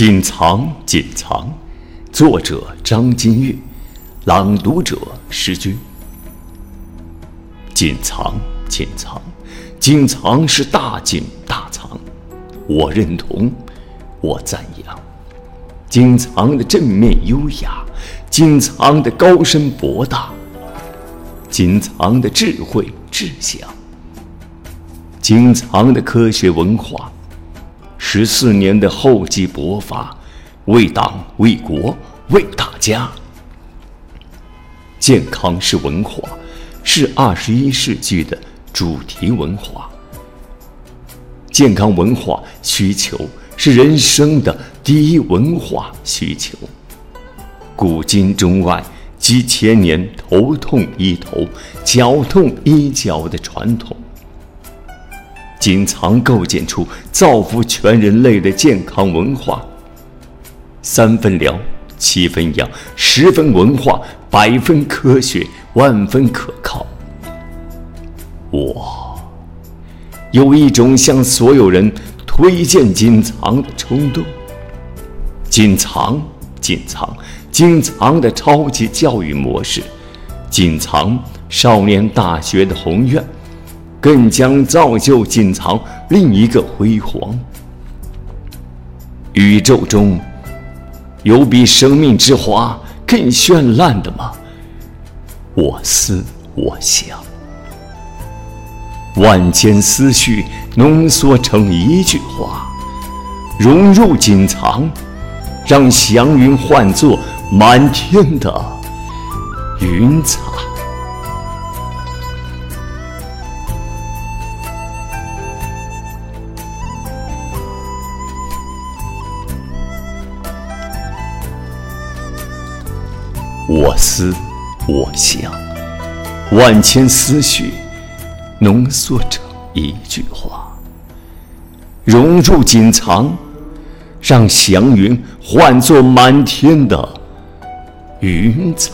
锦藏，锦藏，作者张金玉，朗读者诗君。锦藏，锦藏，锦藏是大锦大藏，我认同，我赞扬。锦藏的正面优雅，锦藏的高深博大，锦藏的智慧志向，锦藏的科学文化。十四年的厚积薄发，为党为国为大家。健康是文化，是二十一世纪的主题文化。健康文化需求是人生的第一文化需求。古今中外几千年头痛医头、脚痛医脚的传统。锦藏构建出造福全人类的健康文化。三分疗，七分养，十分文化，百分科学，万分可靠。我有一种向所有人推荐锦藏的冲动。锦藏，锦藏，锦藏的超级教育模式，锦藏少年大学的宏愿。更将造就锦藏另一个辉煌。宇宙中有比生命之花更绚烂的吗？我思我想，万千思绪浓缩成一句话，融入锦藏，让祥云换作满天的云彩。我思，我想，万千思绪浓缩成一句话，融入锦藏，让祥云化作满天的云彩。